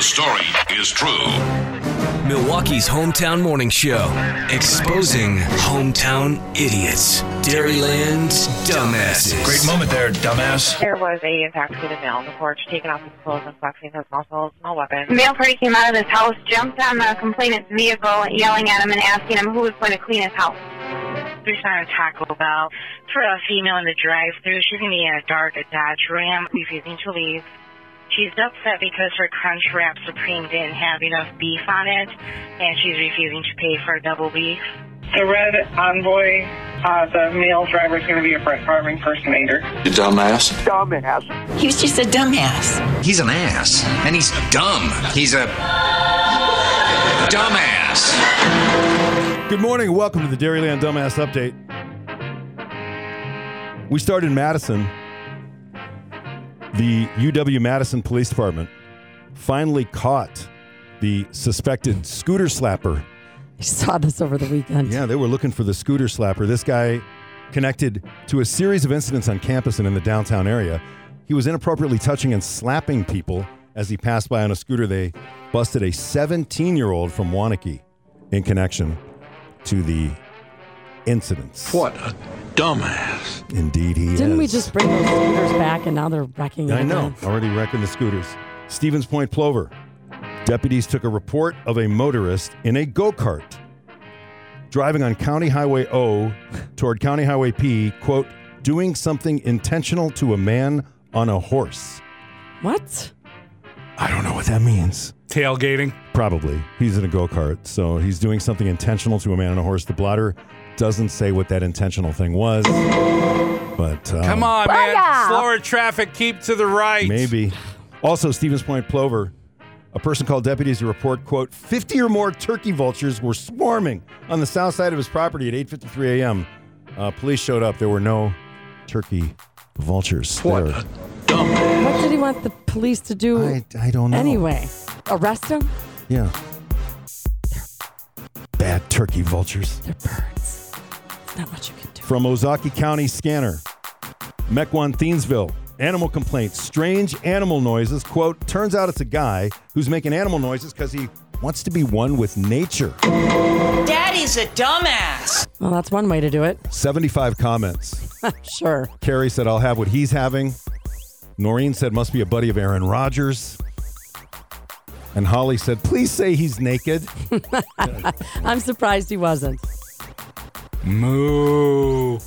the story is true. Milwaukee's hometown morning show, exposing hometown idiots. Dairyland's dumbasses. Great moment there, dumbass. There was a intoxicated male on the porch taking off his clothes and flexing his muscles, no weapon. The male party came out of his house, jumped on the complainant's vehicle, yelling at him and asking him who was going to clean his house. There's not a Taco Bell for a female in the drive-through. She's gonna be in a dark Dodge Ram, refusing to leave. She's upset because her Crunch Wrap Supreme didn't have enough beef on it, and she's refusing to pay for double beef. The red envoy, uh, the male driver is going to be a Brett Favre impersonator. You dumbass. dumbass. He was just a dumbass. He's an ass, and he's dumb. He's a dumbass. Good morning. Welcome to the Dairyland Dumbass Update. We start in Madison. The UW Madison Police Department finally caught the suspected scooter slapper. I saw this over the weekend. Yeah, they were looking for the scooter slapper. This guy connected to a series of incidents on campus and in the downtown area. He was inappropriately touching and slapping people as he passed by on a scooter. They busted a 17 year old from Waunakee in connection to the incidents. What a dumbass. Indeed, he is. Didn't we just bring those scooters back and now they're wrecking it I know. again? Already wrecking the scooters. Stevens Point Plover. Deputies took a report of a motorist in a go kart driving on County Highway O toward County Highway P, quote, doing something intentional to a man on a horse. What? I don't know what that means. Tailgating. Probably. He's in a go kart, so he's doing something intentional to a man on a horse. The blotter doesn't say what that intentional thing was, but um, Come on, man. Slower traffic. Keep to the right. Maybe. Also, Stevens Point Plover, a person called deputies to report, quote, 50 or more turkey vultures were swarming on the south side of his property at 8.53 a.m. Uh, police showed up. There were no turkey vultures What there. a dumbass. What did he want the police to do I, I don't know. anyway? Arrest him? Yeah. Bad turkey vultures. They're birds. There's not much you can do. From Ozaukee County Scanner, Mequon Thiensville. Animal complaints, strange animal noises. Quote, turns out it's a guy who's making animal noises because he wants to be one with nature. Daddy's a dumbass. Well, that's one way to do it. 75 comments. sure. Carrie said, I'll have what he's having. Noreen said, must be a buddy of Aaron Rodgers. And Holly said, please say he's naked. I'm surprised he wasn't. Moo.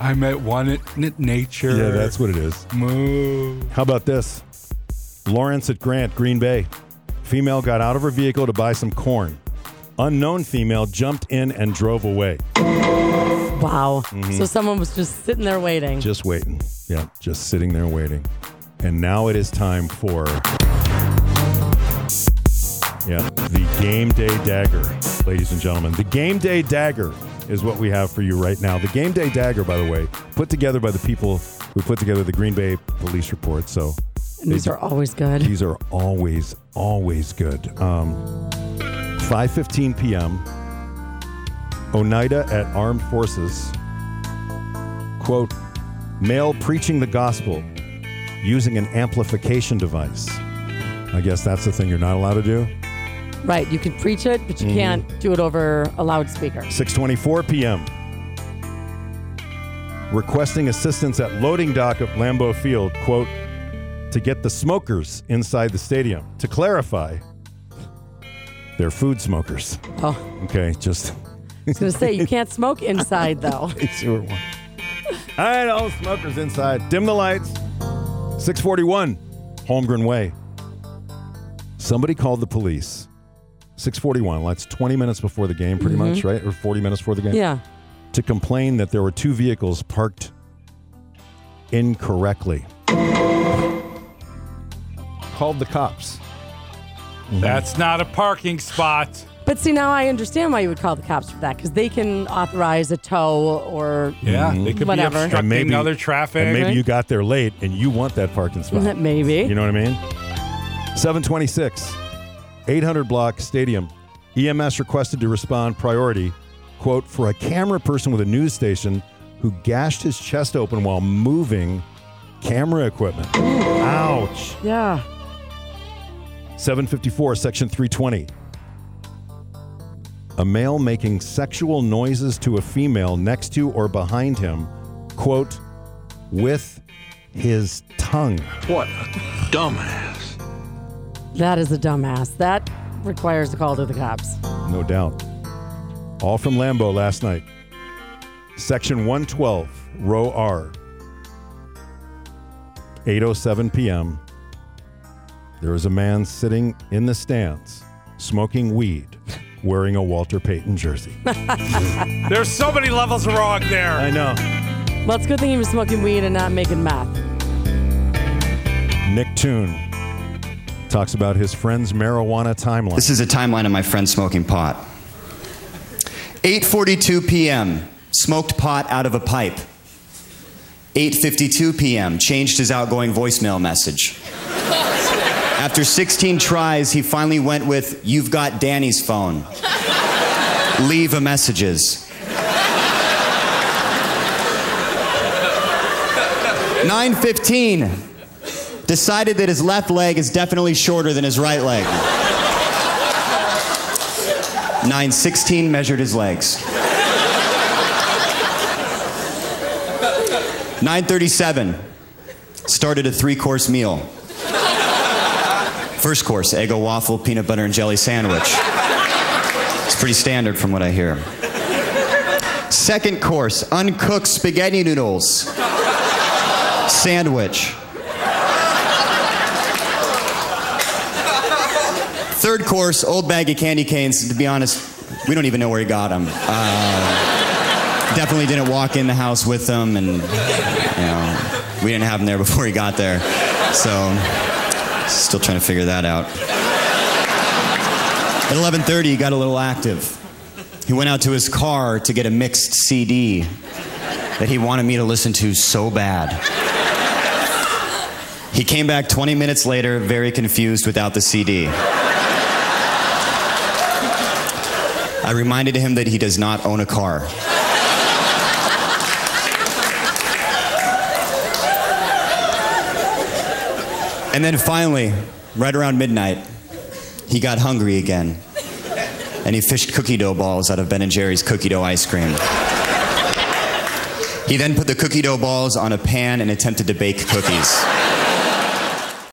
I met one at n- nature. Yeah, that's what it is. Moo. How about this? Lawrence at Grant, Green Bay. Female got out of her vehicle to buy some corn. Unknown female jumped in and drove away. Wow. Mm-hmm. So someone was just sitting there waiting. Just waiting. Yeah, just sitting there waiting. And now it is time for Yeah, the game day dagger, ladies and gentlemen. The game day dagger is what we have for you right now. The game day dagger, by the way, put together by the people who put together the Green Bay police report. So these are always good. these are always, always good. Um, 5.15 p.m., Oneida at Armed Forces, quote, male preaching the gospel using an amplification device. I guess that's the thing you're not allowed to do. Right. You can preach it, but you Mm-hmm. can't do it over a loudspeaker. 6:24 p.m. Requesting assistance at loading dock of Lambeau Field, quote, to get the smokers inside the stadium. To clarify, they're food smokers. Oh, Okay, just I was going to say, you can't smoke inside, though. you. All right, all smokers inside. Dim the lights. 641 Holmgren Way. Somebody called the police. 641. That's 20 minutes before the game, pretty much, mm-hmm. right? Or 40 minutes before the game. Yeah. to complain that there were two vehicles parked incorrectly. Called the cops. Mm-hmm. That's not a parking spot. But see, now I understand why you would call the cops for that because they can authorize a tow or Yeah, they could Whatever. be obstructing And maybe- other traffic. And maybe Right. you got there late and you want that parking spot. maybe. You know what I mean? 726, 800 block stadium. EMS requested to respond priority, quote, for a camera person with a news station who gashed his chest open while moving camera equipment. Ouch. Yeah. 754, section 320. A male making sexual noises to a female next to or behind him, quote, with his tongue. What a dumbass. That is a dumbass. That requires a call to the cops. No doubt. All from Lambeau last night. Section 112, row R. 8:07 p.m. There is a man sitting in the stands smoking weed wearing a Walter Payton jersey. There's so many levels wrong there. I know. Well, it's a good thing he was smoking weed and not making meth. Nick Thune talks about his friend's marijuana timeline. This is a timeline of my friend smoking pot. 8:42 p.m. Smoked pot out of a pipe. 8:52 p.m. Changed his outgoing voicemail message. After 16 tries, he finally went with "You've got Danny's phone. Leave a messages." 9:15 decided that his left leg is definitely shorter than his right leg. 916 measured his legs. 937 started a three course meal. First course, Eggo waffle, peanut butter and jelly sandwich. It's pretty standard from what I hear. Second course, uncooked spaghetti noodles. Sandwich. Third course, old bag of candy canes. To be honest, we don't even know where he got them. Uh, definitely didn't walk in the house with them, and you know, we didn't have them there before he got there. So, still trying to figure that out. At 11:30, he got a little active. He went out to his car to get a mixed CD that he wanted me to listen to so bad. He came back 20 minutes later, very confused without the CD. I reminded him that he does not own a car. And then finally, right around midnight, he got hungry again. And he fished cookie dough balls out of Ben and Jerry's cookie dough ice cream. He then put the cookie dough balls on a pan and attempted to bake cookies.